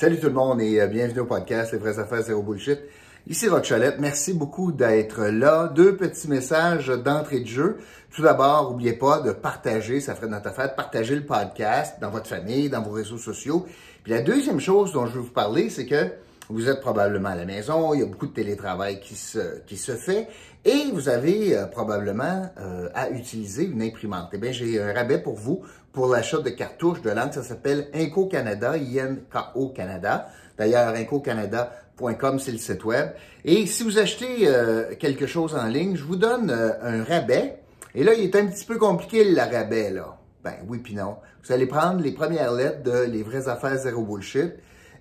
Salut tout le monde et euh, bienvenue au podcast Les vraies affaires zéro bullshit. Ici Rock Chalette, merci beaucoup d'être là. Deux petits messages d'entrée de jeu. Tout d'abord, n'oubliez pas de partager, ça ferait notre affaire, de partager le podcast dans votre famille, dans vos réseaux sociaux. Puis la deuxième chose dont je veux vous parler, c'est que vous êtes probablement à la maison, il y a beaucoup de télétravail qui se, qui se fait et vous avez euh, probablement euh, à utiliser une imprimante. Eh bien, j'ai un rabais pour vous pour l'achat de cartouches de langue. Ça s'appelle Inco Canada, I-N-K-O Canada. D'ailleurs, incocanada.com, c'est le site web. Et si vous achetez euh, quelque chose en ligne, je vous donne un rabais. Et là, il est un petit peu compliqué le rabais, là. Ben oui puis non. Vous allez prendre les premières lettres de Les vraies affaires zéro bullshit.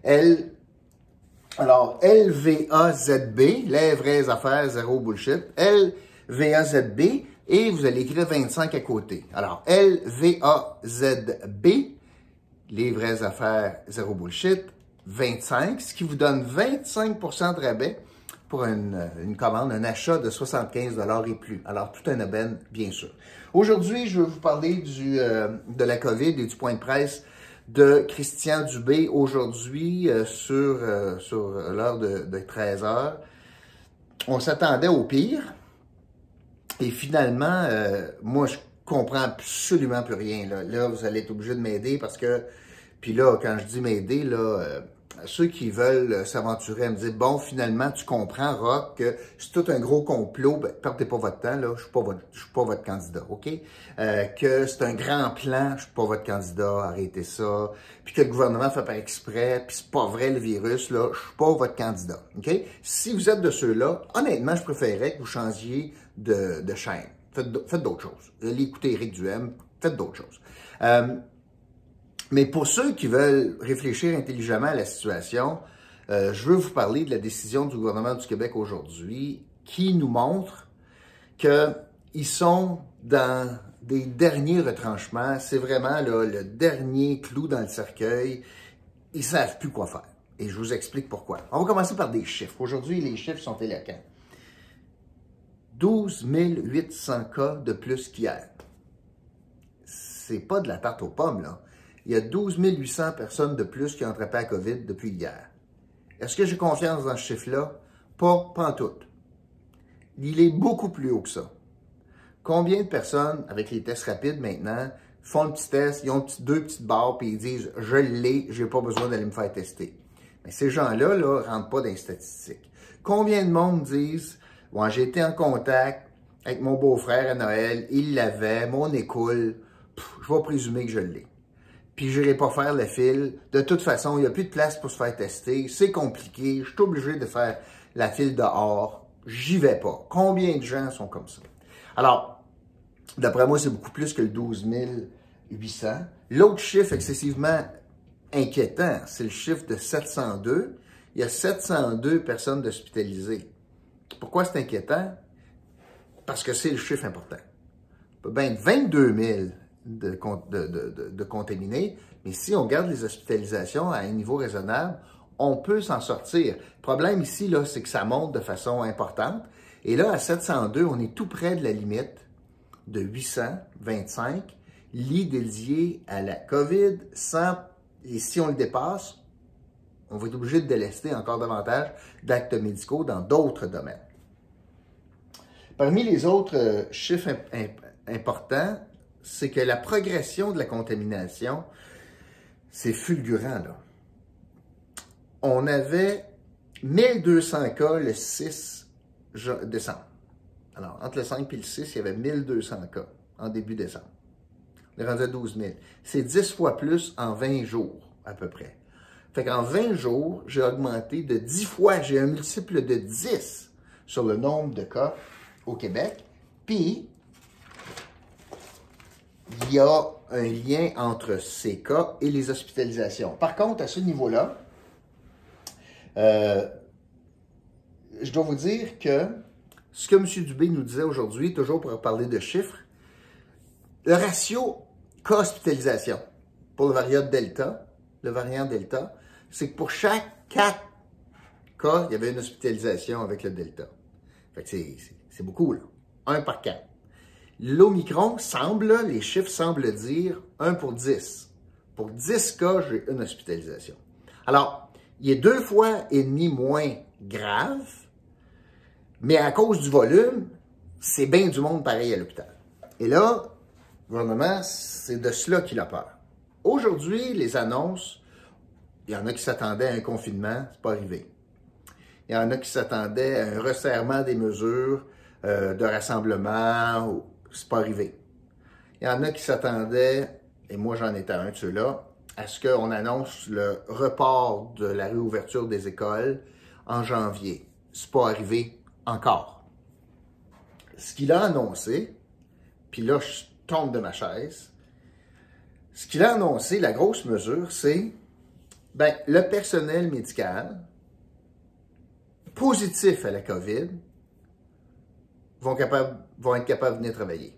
L alors, LVAZB, les vraies affaires, zéro bullshit, LVAZB, et vous allez écrire 25 à côté. Alors, LVAZB, les vraies affaires, zéro bullshit, 25, ce qui vous donne 25% de rabais pour une, commande, un achat de 75 et plus. Alors, tout un aubaine, bien sûr. Aujourd'hui, je vais vous parler du, euh, de la COVID et du point de presse de Christian Dubé aujourd'hui euh, sur, euh, sur l'heure de, de 13 heures. On s'attendait au pire. Et finalement, euh, moi, je comprends absolument plus rien. Là. là, vous allez être obligé de m'aider parce que, puis là, quand je dis m'aider, là, ceux qui veulent euh, s'aventurer à me dire, bon, finalement, tu comprends, Rock, que c'est tout un gros complot, ben, perdez pas votre temps, là, je suis pas votre, suis pas votre candidat, OK? Euh, que c'est un grand plan, je suis pas votre candidat, arrêtez ça. Puis que le gouvernement fait pas exprès, puis c'est pas vrai le virus, là, je suis pas votre candidat, OK? Si vous êtes de ceux-là, honnêtement, je préférerais que vous changiez de, de chaîne. Faites, faites d'autres choses. Allez écouter Eric Duhem, faites d'autres choses. Euh, mais pour ceux qui veulent réfléchir intelligemment à la situation, euh, je veux vous parler de la décision du gouvernement du Québec aujourd'hui qui nous montre qu'ils sont dans des derniers retranchements. C'est vraiment le dernier clou dans le cercueil. Ils ne savent plus quoi faire. Et je vous explique pourquoi. On va commencer par des chiffres. Aujourd'hui, les chiffres sont éloquents. 12 800 cas de plus qu'hier. C'est pas de la tarte aux pommes, là il y a 12 800 personnes de plus qui ont attrapé la COVID depuis hier. Est-ce que j'ai confiance dans ce chiffre-là? Pas, en tout. Il est beaucoup plus haut que ça. Combien de personnes, avec les tests rapides maintenant, font le petit test, ils ont deux petites barres, puis ils disent « je l'ai, j'ai pas besoin d'aller me faire tester ». Mais ces gens-là, là, rentrent pas dans les statistiques. Combien de monde disent bon, j'ai été en contact avec mon beau-frère à Noël, il l'avait, mon écoule, je vais présumer que je l'ai puis je n'irai pas faire le fil. De toute façon, il n'y a plus de place pour se faire tester. C'est compliqué. Je suis obligé de faire la file dehors. J'y vais pas. Combien de gens sont comme ça? Alors, d'après moi, c'est beaucoup plus que le 12 800. L'autre chiffre excessivement inquiétant, c'est le chiffre de 702. Il y a 702 personnes hospitalisées. Pourquoi c'est inquiétant? Parce que c'est le chiffre important. Ben, 22 000 de, de, mais si on garde les hospitalisations à un niveau raisonnable, on peut s'en sortir. Le problème ici, là, c'est que ça monte de façon importante. Et là, à 702, on est tout près de la limite de 825 lits dédiés à la COVID. Sans, et si on le dépasse, on va être obligé de délester encore davantage d'actes médicaux dans d'autres domaines. Parmi les autres euh, chiffres importants, c'est que la progression de la contamination, c'est fulgurant, là. On avait 1200 cas le 6 décembre. Alors, entre le 5 et le 6, il y avait 1200 cas en début décembre. On est rendu à 12 000. C'est 10 fois plus en 20 jours, à peu près. Fait qu'en 20 jours, j'ai augmenté de 10 fois, j'ai un multiple de 10 sur le nombre de cas au Québec. Puis, il y a un lien entre ces cas et les hospitalisations. Par contre, à ce niveau-là, euh, je dois vous dire que ce que M. Dubé nous disait aujourd'hui, toujours pour parler de chiffres, le ratio cas-hospitalisation pour le variant Delta, le variant Delta, c'est que pour chaque 4 cas, il y avait une hospitalisation avec le Delta. Fait que c'est beaucoup, là. Un par 4. L'Omicron semble, les chiffres semblent dire 1 pour 10. Pour 10 cas, j'ai une hospitalisation. Alors, il est deux fois et demi moins grave, mais à cause du volume, c'est bien du monde pareil à l'hôpital. Et là, le gouvernement, c'est de cela qu'il a peur. Aujourd'hui, les annonces, il y en a qui s'attendaient à un confinement, c'est pas arrivé. Il y en a qui s'attendaient à un resserrement des mesures euh, de rassemblement, c'est pas arrivé. Il y en a qui s'attendaient, et moi j'en étais un de ceux-là, à ce qu'on annonce le report de la réouverture des écoles en janvier. C'est pas arrivé encore. Ce qu'il a annoncé, puis là je tombe de ma chaise, ce qu'il a annoncé, la grosse mesure, c'est ben, le personnel médical positif à la COVID vont, vont être capables de venir travailler.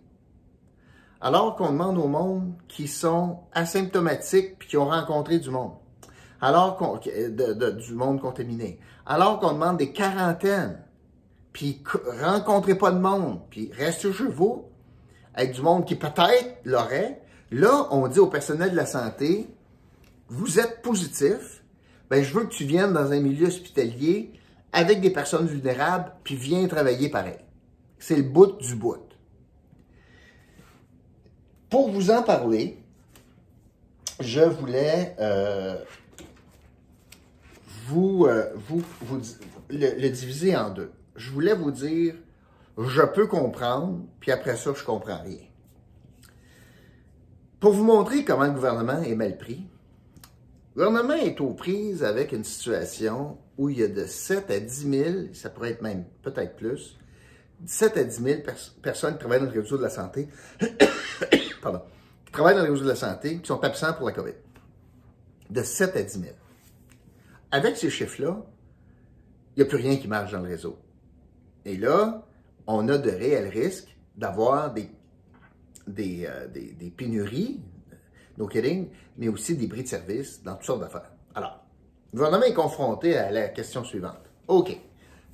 Alors qu'on demande au monde qui sont asymptomatiques puis qui ont rencontré du monde, alors qu'on, du monde contaminé, alors qu'on demande des quarantaines, puis rencontrez pas de monde, puis restez chez vous, avec du monde qui peut-être l'aurait, là, on dit au personnel de la santé, vous êtes positif, ben je veux que tu viennes dans un milieu hospitalier avec des personnes vulnérables, puis viens travailler pareil. C'est le bout du bout. Pour vous en parler, je voulais euh, vous, euh, le, diviser en deux. Je voulais vous dire, je peux comprendre, puis après ça, je comprends rien. Pour vous montrer comment le gouvernement est mal pris, le gouvernement est aux prises avec une situation où il y a de 7 à 10 000, ça pourrait être même peut-être plus, 7 à 10 000 personnes qui travaillent dans le réseau de la santé pardon, qui travaillent dans les réseaux de la santé, qui sont absents pour la COVID. De 7 à 10 000. Avec ces chiffres-là, il n'y a plus rien qui marche dans le réseau. Et là, on a de réels risques d'avoir des, des, euh, des, pénuries, no kidding, mais aussi des bris de service dans toutes sortes d'affaires. Alors, le gouvernement est confronté à la question suivante. OK,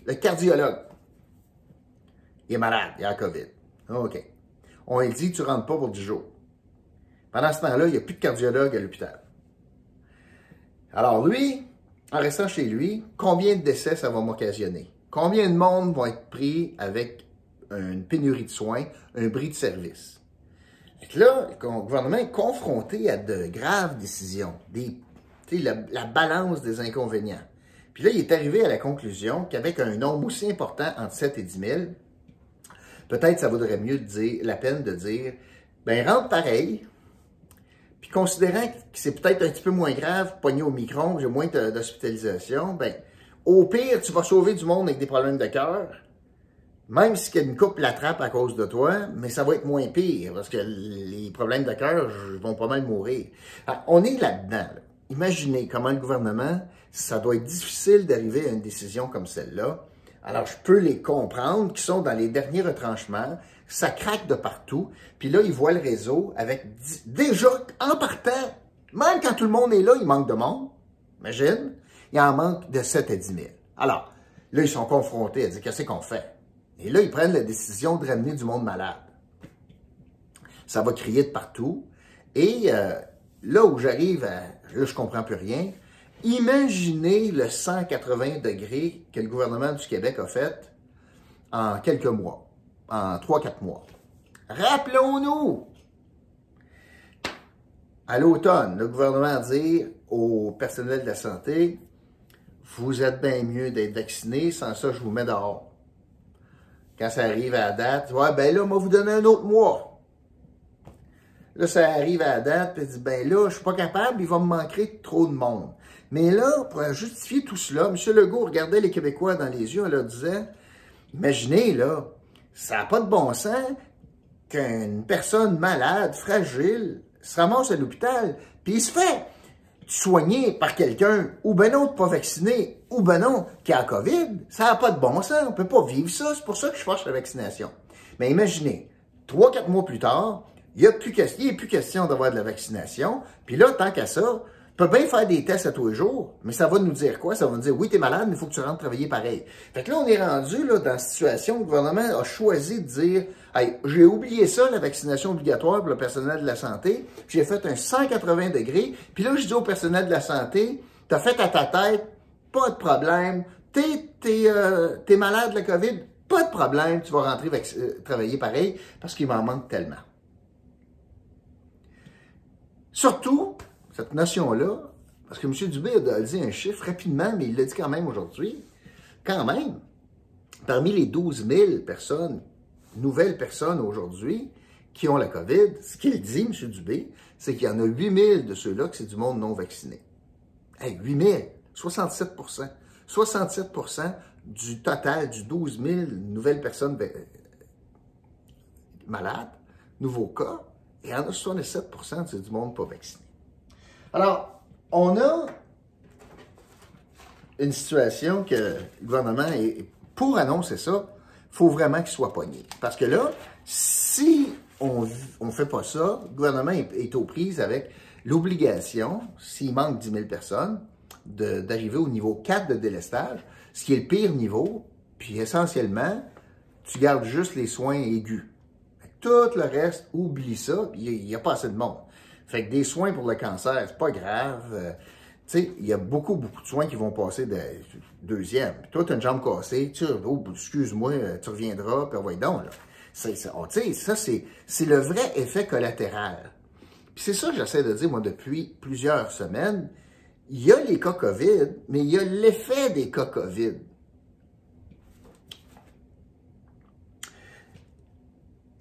le cardiologue, il est malade, il a la COVID. OK on lui dit, tu ne rentres pas pour 10 jours. Pendant ce temps-là, il n'y a plus de cardiologue à l'hôpital. Alors lui, en restant chez lui, combien de décès ça va m'occasionner? Combien de monde vont être pris avec une pénurie de soins, un bris de service? Là, le gouvernement est confronté à de graves décisions, des, la, la balance des inconvénients. Puis là, il est arrivé à la conclusion qu'avec un nombre aussi important entre 7 et 10 000, peut-être ça vaudrait mieux dire, la peine de dire, ben rentre pareil, puis considérant que c'est peut-être un petit peu moins grave, pogné au micron, j'ai moins d'hospitalisation, ben au pire, tu vas sauver du monde avec des problèmes de cœur, même si une coupe l'attrape à cause de toi, mais ça va être moins pire, parce que les problèmes de cœur vont pas mal mourir. On est là-dedans. Imaginez comment le gouvernement, ça doit être difficile d'arriver à une décision comme celle-là. Alors, je peux les comprendre, qui sont dans les derniers retranchements. Ça craque de partout. Puis là, ils voient le réseau avec déjà, en partant, même quand tout le monde est là, il manque de monde. Imagine. Il en manque de 7 à 10 000. Alors, là, ils sont confrontés à dire qu'est-ce qu'on fait? Et là, ils prennent la décision de ramener du monde malade. Ça va crier de partout. Et euh, là où j'arrive à... Là, je comprends plus rien. Imaginez le 180 degrés que le gouvernement du Québec a fait en quelques mois, en 3-4 mois. Rappelons-nous, à l'automne, le gouvernement a dit au personnel de la santé, vous êtes bien mieux d'être vacciné, sans ça, je vous mets dehors. Quand ça arrive à la date, ouais, ben là, on va vous donner un autre mois. Là, ça arrive à la date, puis dit, ben là, je suis pas capable, il va me manquer trop de monde. Mais là, pour justifier tout cela, M. Legault regardait les Québécois dans les yeux et leur disait Imaginez, là, ça n'a pas de bon sens qu'une personne malade, fragile, se ramasse à l'hôpital, puis il se fait soigner par quelqu'un, ou ben non, pas vacciné, ou ben non, qui a la COVID. Ça n'a pas de bon sens. On ne peut pas vivre ça. C'est pour ça que je cherche la vaccination. Mais imaginez, trois, quatre mois plus tard, il n'y a plus question d'avoir de la vaccination. Puis là, tant qu'à ça, peut bien faire des tests à tous les jours, mais ça va nous dire quoi? Ça va nous dire, oui, tu es malade, mais il faut que tu rentres travailler pareil. Fait que là, on est rendu là, dans la situation où le gouvernement a choisi de dire, hey, j'ai oublié ça, la vaccination obligatoire pour le personnel de la santé. J'ai fait un 180 degrés. Puis là, je dis au personnel de la santé, tu as fait à ta tête pas de problème. T'es euh, es, malade de la COVID, pas de problème, tu vas rentrer euh, travailler pareil parce qu'il m'en manque tellement. Surtout, cette notion-là, parce que M. Dubé a dit un chiffre rapidement, mais il l'a dit quand même aujourd'hui, quand même, parmi les 12 000 personnes, nouvelles personnes aujourd'hui, qui ont la COVID, ce qu'il dit, M. Dubé, c'est qu'il y en a 8 000 de ceux-là que c'est du monde non vacciné. Hey, 8 000, 67% 67% du total du 12 000 nouvelles personnes malades, nouveaux cas, et il y en a 67% c'est du monde pas vacciné. Alors, on a une situation que le gouvernement, est, pour annoncer ça, faut vraiment qu'il soit pogné. Parce que là, si on ne fait pas ça, le gouvernement est, aux prises avec l'obligation, s'il manque 10 000 personnes, d'arriver au niveau 4 de délestage, ce qui est le pire niveau, puis essentiellement, tu gardes juste les soins aigus. Tout le reste, oublie ça, il n'y a pas assez de monde. Fait que des soins pour le cancer, c'est pas grave. Euh, tu sais, il y a beaucoup, beaucoup de soins qui vont passer de deuxième. Puis toi, tu as une jambe cassée, tu oh, excuse-moi, tu reviendras, puis voyons donc, là. C'est, ça, c'est, c'est le vrai effet collatéral. Puis c'est ça que j'essaie de dire, moi, depuis plusieurs semaines. Il y a les cas COVID, mais il y a l'effet des cas COVID.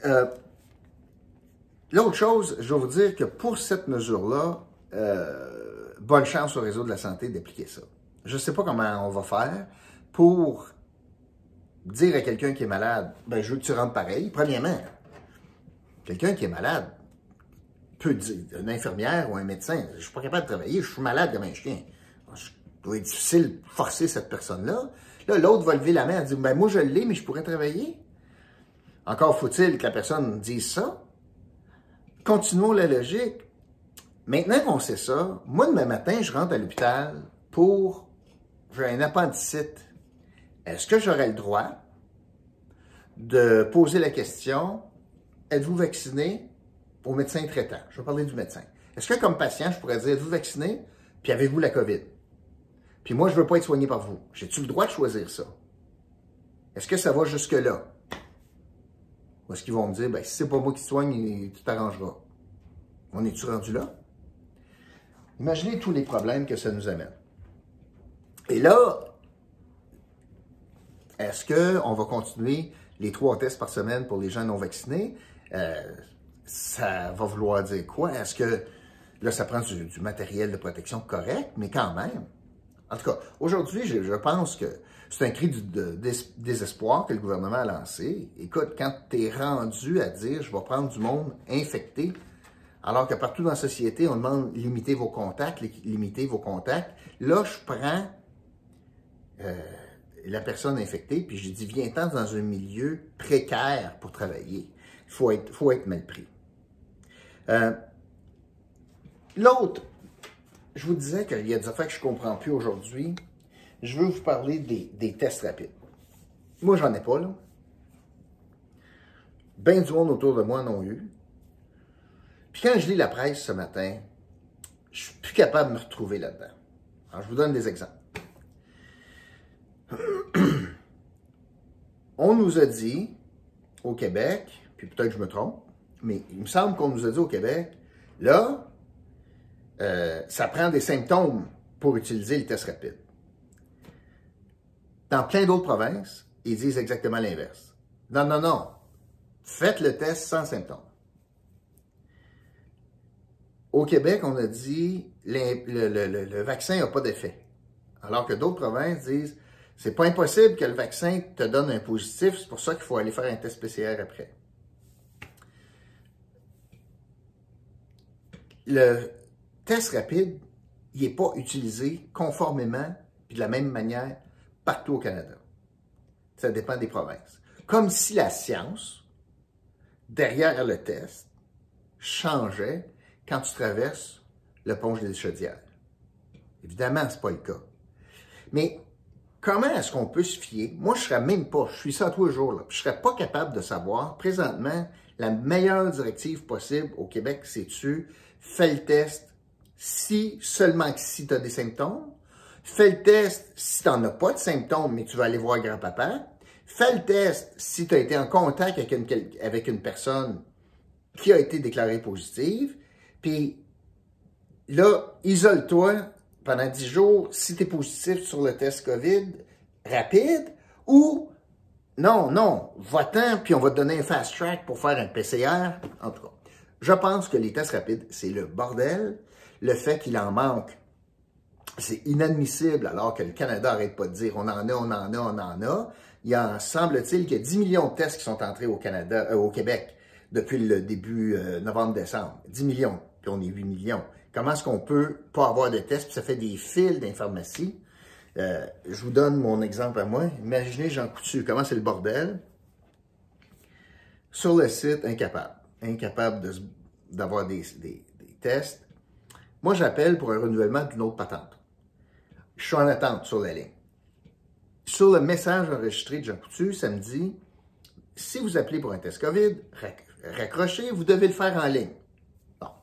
Euh, l'autre chose, je vais vous dire que pour cette mesure-là, euh, bonne chance au réseau de la santé d'appliquer ça. Je ne sais pas comment on va faire pour dire à quelqu'un qui est malade, ben, je veux que tu rentres pareil. Premièrement, quelqu'un qui est malade peut dire, une infirmière ou un médecin, je ne suis pas capable de travailler, je suis malade comme un chien. Ça doit être difficile de forcer cette personne-là. Là, l'autre va lever la main et dire, ben, moi, je l'ai, mais je pourrais travailler. Encore faut-il que la personne dise ça. Continuons la logique. Maintenant qu'on sait ça, moi, demain matin, je rentre à l'hôpital pour j'ai un appendicite. Est-ce que j'aurais le droit de poser la question êtes-vous vacciné au médecin traitant? Je vais parler du médecin. Est-ce que, comme patient, je pourrais dire êtes-vous vacciné? Puis avez-vous la COVID? Puis moi, je ne veux pas être soigné par vous. J'ai-tu le droit de choisir ça? Est-ce que ça va jusque-là? Ou est-ce qu'ils vont me dire ben, si c'est pas moi qui soigne, tout arrangera On est-tu rendu là? Imaginez tous les problèmes que ça nous amène. Et là, est-ce qu'on va continuer les trois tests par semaine pour les gens non vaccinés? Euh, ça va vouloir dire quoi? Est-ce que là, ça prend du, matériel de protection correct, mais quand même? En tout cas, aujourd'hui, je, pense que c'est un cri de, désespoir que le gouvernement a lancé. Écoute, quand tu es rendu à dire je vais prendre du monde infecté, alors que partout dans la société, on demande limiter vos contacts, limiter vos contacts. Là, je prends euh, la personne infectée, puis je dis, viens-t'en dans un milieu précaire pour travailler. Il faut être, faut être mal pris. Euh, l'autre, je vous disais qu'il y a des affaires que je ne comprends plus aujourd'hui. Je veux vous parler des, tests rapides. Moi, j'en ai pas, là. Ben du monde autour de moi n'ont eu. Puis quand je lis la presse ce matin, je suis plus capable de me retrouver là-dedans. Alors, je vous donne des exemples. On nous a dit au Québec, puis peut-être que je me trompe, mais il me semble qu'on nous a dit au Québec, là, euh, ça prend des symptômes pour utiliser le test rapide. Dans plein d'autres provinces, ils disent exactement l'inverse. Non, non, non. Faites le test sans symptômes. Au Québec, on a dit le, le, vaccin n'a pas d'effet. Alors que d'autres provinces disent c'est pas impossible que le vaccin te donne un positif, c'est pour ça qu'il faut aller faire un test PCR après. Le test rapide, il n'est pas utilisé conformément et de la même manière partout au Canada. Ça dépend des provinces. Comme si la science, derrière le test, changeait quand tu traverses le pont des Chaudières. Évidemment, ce n'est pas le cas. Mais comment est-ce qu'on peut se fier? Moi, je ne serais même pas, je suis ça tous les jours, je ne serais pas capable de savoir, présentement, la meilleure directive possible au Québec, c'est tu fais le test si, seulement si tu as des symptômes, Fais le test si tu n'en as pas de symptômes, mais tu vas aller voir grand-papa. Fais le test si tu as été en contact avec une, avec une personne qui a été déclarée positive. Puis là, isole-toi pendant 10 jours si tu es positif sur le test COVID rapide ou non, non, va-t'en, puis on va te donner un fast track pour faire un PCR. En tout cas, je pense que les tests rapides, c'est le bordel. Le fait qu'il en manque, c'est inadmissible alors que le Canada n'arrête pas de dire on en a, on en a, on en a. Il y a, semble-t-il, qu'il y a 10 millions de tests qui sont entrés au Canada, euh, au Québec depuis le début euh, novembre-décembre. 10 millions, puis on est 8 millions. Comment est-ce qu'on peut pas avoir de tests, puis ça fait des fils d'informatie? Euh, je vous donne mon exemple à moi. Imaginez Jean Coutu, comment c'est le bordel? Sur le site, incapable. Incapable d'avoir des, des, tests. Moi, j'appelle pour un renouvellement d'une autre patente. Je suis en attente sur la ligne. Sur le message enregistré de Jean Coutu, ça me dit si vous appelez pour un test COVID, raccrochez, vous devez le faire en ligne. Bon. Moi,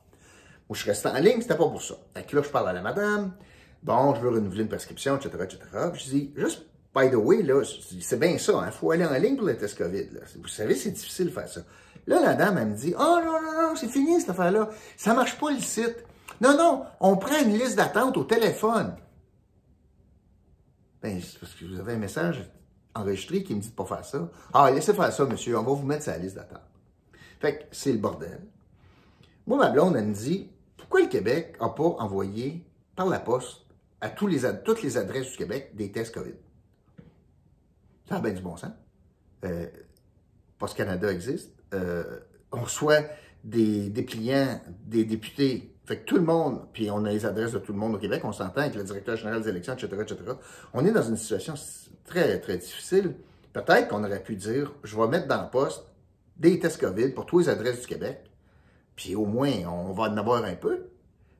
je suis resté en ligne, c'était pas pour ça. Donc là, je parle à la madame. Bon, je veux renouveler une prescription, etc., etc. je dis, juste, by the way, là, c'est bien ça, il hein, faut aller en ligne pour le test COVID. Vous savez, c'est difficile de faire ça. Là, la dame, elle me dit, oh non, non, non, c'est fini cette affaire-là. Ça marche pas le site. Non, non, on prend une liste d'attente au téléphone. Ben, c'est parce que vous avez un message enregistré qui me dit de pas faire ça. Ah, laissez faire ça, monsieur, on va vous mettre sur la liste d'attente. Fait que c'est le bordel. Moi, ma blonde, elle me dit, pourquoi le Québec n'a pas envoyé par la poste à tous les, toutes les adresses du Québec des tests COVID? Ça a bien du bon sens. Euh, Post Canada existe. Euh, on reçoit des dépliants des députés. Fait que tout le monde, puis on a les adresses de tout le monde au Québec, on s'entend avec le directeur général des élections, etc., etc. On est dans une situation très, très difficile. Peut-être qu'on aurait pu dire, je vais mettre dans le poste des tests COVID pour toutes les adresses du Québec, puis au moins, on va en avoir un peu.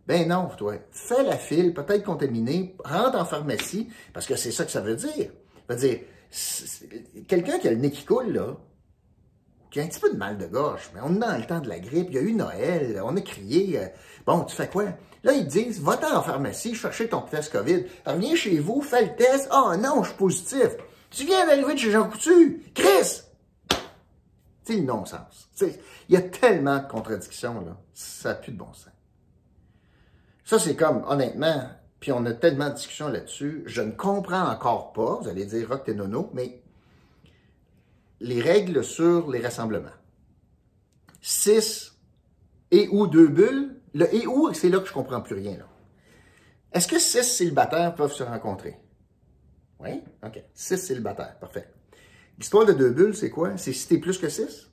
Ben non, toi. Fais la file, peut-être contaminée, rentre en pharmacie, parce que c'est ça que ça veut dire. Ça veut dire, quelqu'un qui a le nez qui coule, là, qui a un petit peu de mal de gorge, mais on est dans le temps de la grippe, il y a eu Noël, on a crié, euh, bon, tu fais quoi? Là, ils disent, va-t'en en pharmacie, chercher ton test COVID. Reviens chez vous, fais le test. Ah oh, non, je suis positif. Tu viens d'arriver de chez Jean Coutu. Chris! C'est le non-sens. Il y a tellement de contradictions, là. Ça n'a plus de bon sens. Ça, c'est comme, honnêtement, puis on a tellement de discussions là-dessus, je ne comprends encore pas, vous allez dire, rock, t'es nono, mais les règles sur les rassemblements. Six et ou deux bulles, le et ou, c'est là que je comprends plus rien. Est-ce que six célibataires peuvent se rencontrer? Oui? OK. Six célibataires, parfait. L'histoire de deux bulles, c'est quoi? C'est si t'es plus que six?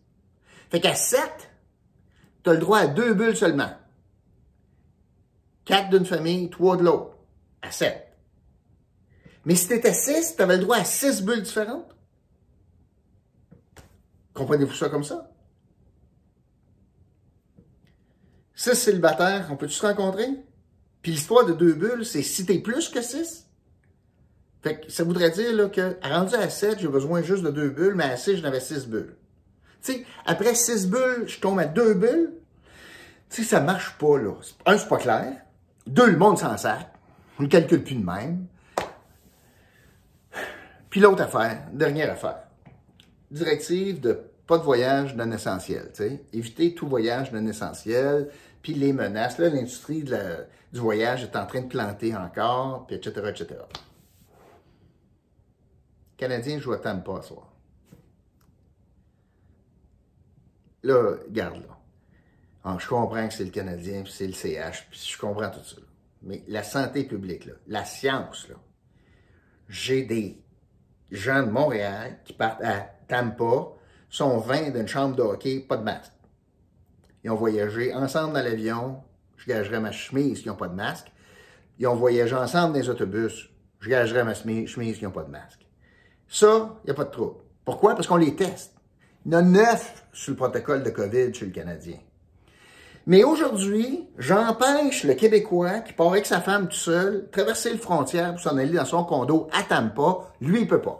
Fait qu'à sept, tu as le droit à deux bulles seulement. Quatre d'une famille, trois de l'autre. À sept. Mais si tu étais six, tu avais le droit à six bulles différentes? Comprenez-vous ça comme ça? Six célibataires, on peut-tu se rencontrer? Puis l'histoire de deux bulles, c'est si t'es plus que six? Fait que ça voudrait dire là, que, rendu à 7, j'ai besoin juste de deux bulles, mais à 6, j'en avais 6 bulles. Tu sais, après 6 bulles, je tombe à deux bulles. Tu sais, ça marche pas, là. Un, c'est pas clair. Deux, le monde s'en sac. On ne calcule plus de même. Puis l'autre affaire, dernière affaire. Directive de pas de voyage non essentiel. sais. Éviter tout voyage non essentiel. Puis les menaces. Là, l'industrie du voyage est en train de planter encore, puis etc., etc. Canadien joue à Tampa ce soir. Là, garde là. Ah, je comprends que c'est le Canadien, puis c'est le CH, puis je comprends tout ça. Mais la santé publique, là, la science, là, j'ai des gens de Montréal qui partent à Tampa, sont 20 d'une chambre de hockey, pas de masque. Ils ont voyagé ensemble dans l'avion, je gagerais ma chemise qui n'ont pas de masque. Ils ont voyagé ensemble dans les autobus, je gagerais ma chemise qui n'ont pas de masque. Ça, il n'y a pas de trouble. Pourquoi? Parce qu'on les teste. Il y en a neuf sur le protocole de COVID chez le Canadien. Mais aujourd'hui, j'empêche le Québécois qui part avec sa femme tout seul traverser le frontière pour s'en aller dans son condo à Tampa. Lui, il peut pas.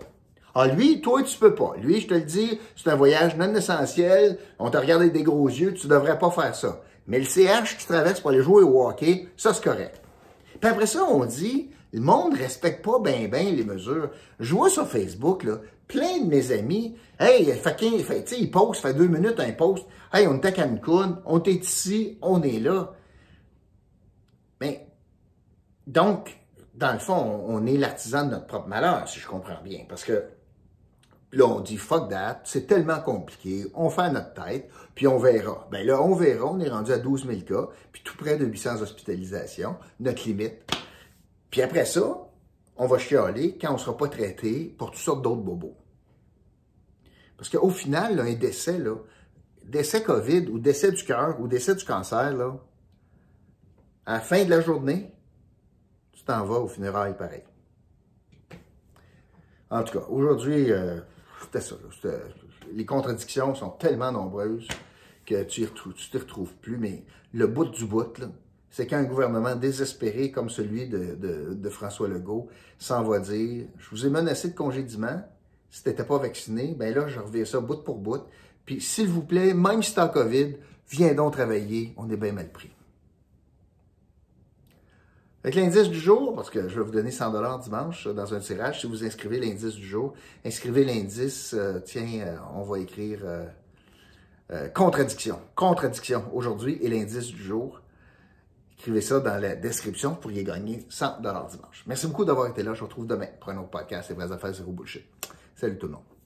Ah, lui, toi, tu peux pas. Lui, je te le dis, c'est un voyage non essentiel. On t'a regardé des gros yeux, tu devrais pas faire ça. Mais le CH qui traverse pour aller jouer au hockey, ça, c'est correct. Puis après ça, on dit, Le monde respecte pas bien ben les mesures. Je vois sur Facebook, là, plein de mes amis, hey, fait, fait, sais, ils postent, fait deux minutes un post, hey, on est à Cancun, on est ici, on est là. Mais, donc, dans le fond, on est l'artisan de notre propre malheur, si je comprends bien. Parce que là, on dit fuck that, c'est tellement compliqué, on fait notre tête, puis on verra. Ben là, on verra, on est rendu à 12 000 cas, puis tout près de 800 hospitalisations, notre limite. Puis après ça, on va chialer quand on ne sera pas traité pour toutes sortes d'autres bobos. Parce qu'au final, un décès, là, décès COVID ou décès du cœur ou décès du cancer, là, à la fin de la journée, tu t'en vas au funérailles pareil. En tout cas, aujourd'hui, euh, c'était ça. les contradictions sont tellement nombreuses que tu ne te retrouves plus. Mais le bout du bout, c'est qu'un gouvernement désespéré comme celui de, François Legault s'en va dire Je vous ai menacé de congédiement. Si tu n'étais pas vacciné, ben là, je reviens ça bout pour bout. Puis, s'il vous plaît, même si en COVID, viens donc travailler. On est bien mal pris. Avec l'indice du jour, parce que je vais vous donner 100 dollars dimanche euh, dans un tirage, si vous inscrivez l'indice du jour, inscrivez l'indice, euh, tiens, euh, on va écrire contradiction, contradiction aujourd'hui et l'indice du jour. Écrivez ça dans la description, vous pourriez gagner 100 dollars dimanche. Merci beaucoup d'avoir été là, je vous retrouve demain pour un autre podcast, c'est vraies affaires, zéro bullshit. Salut tout le monde.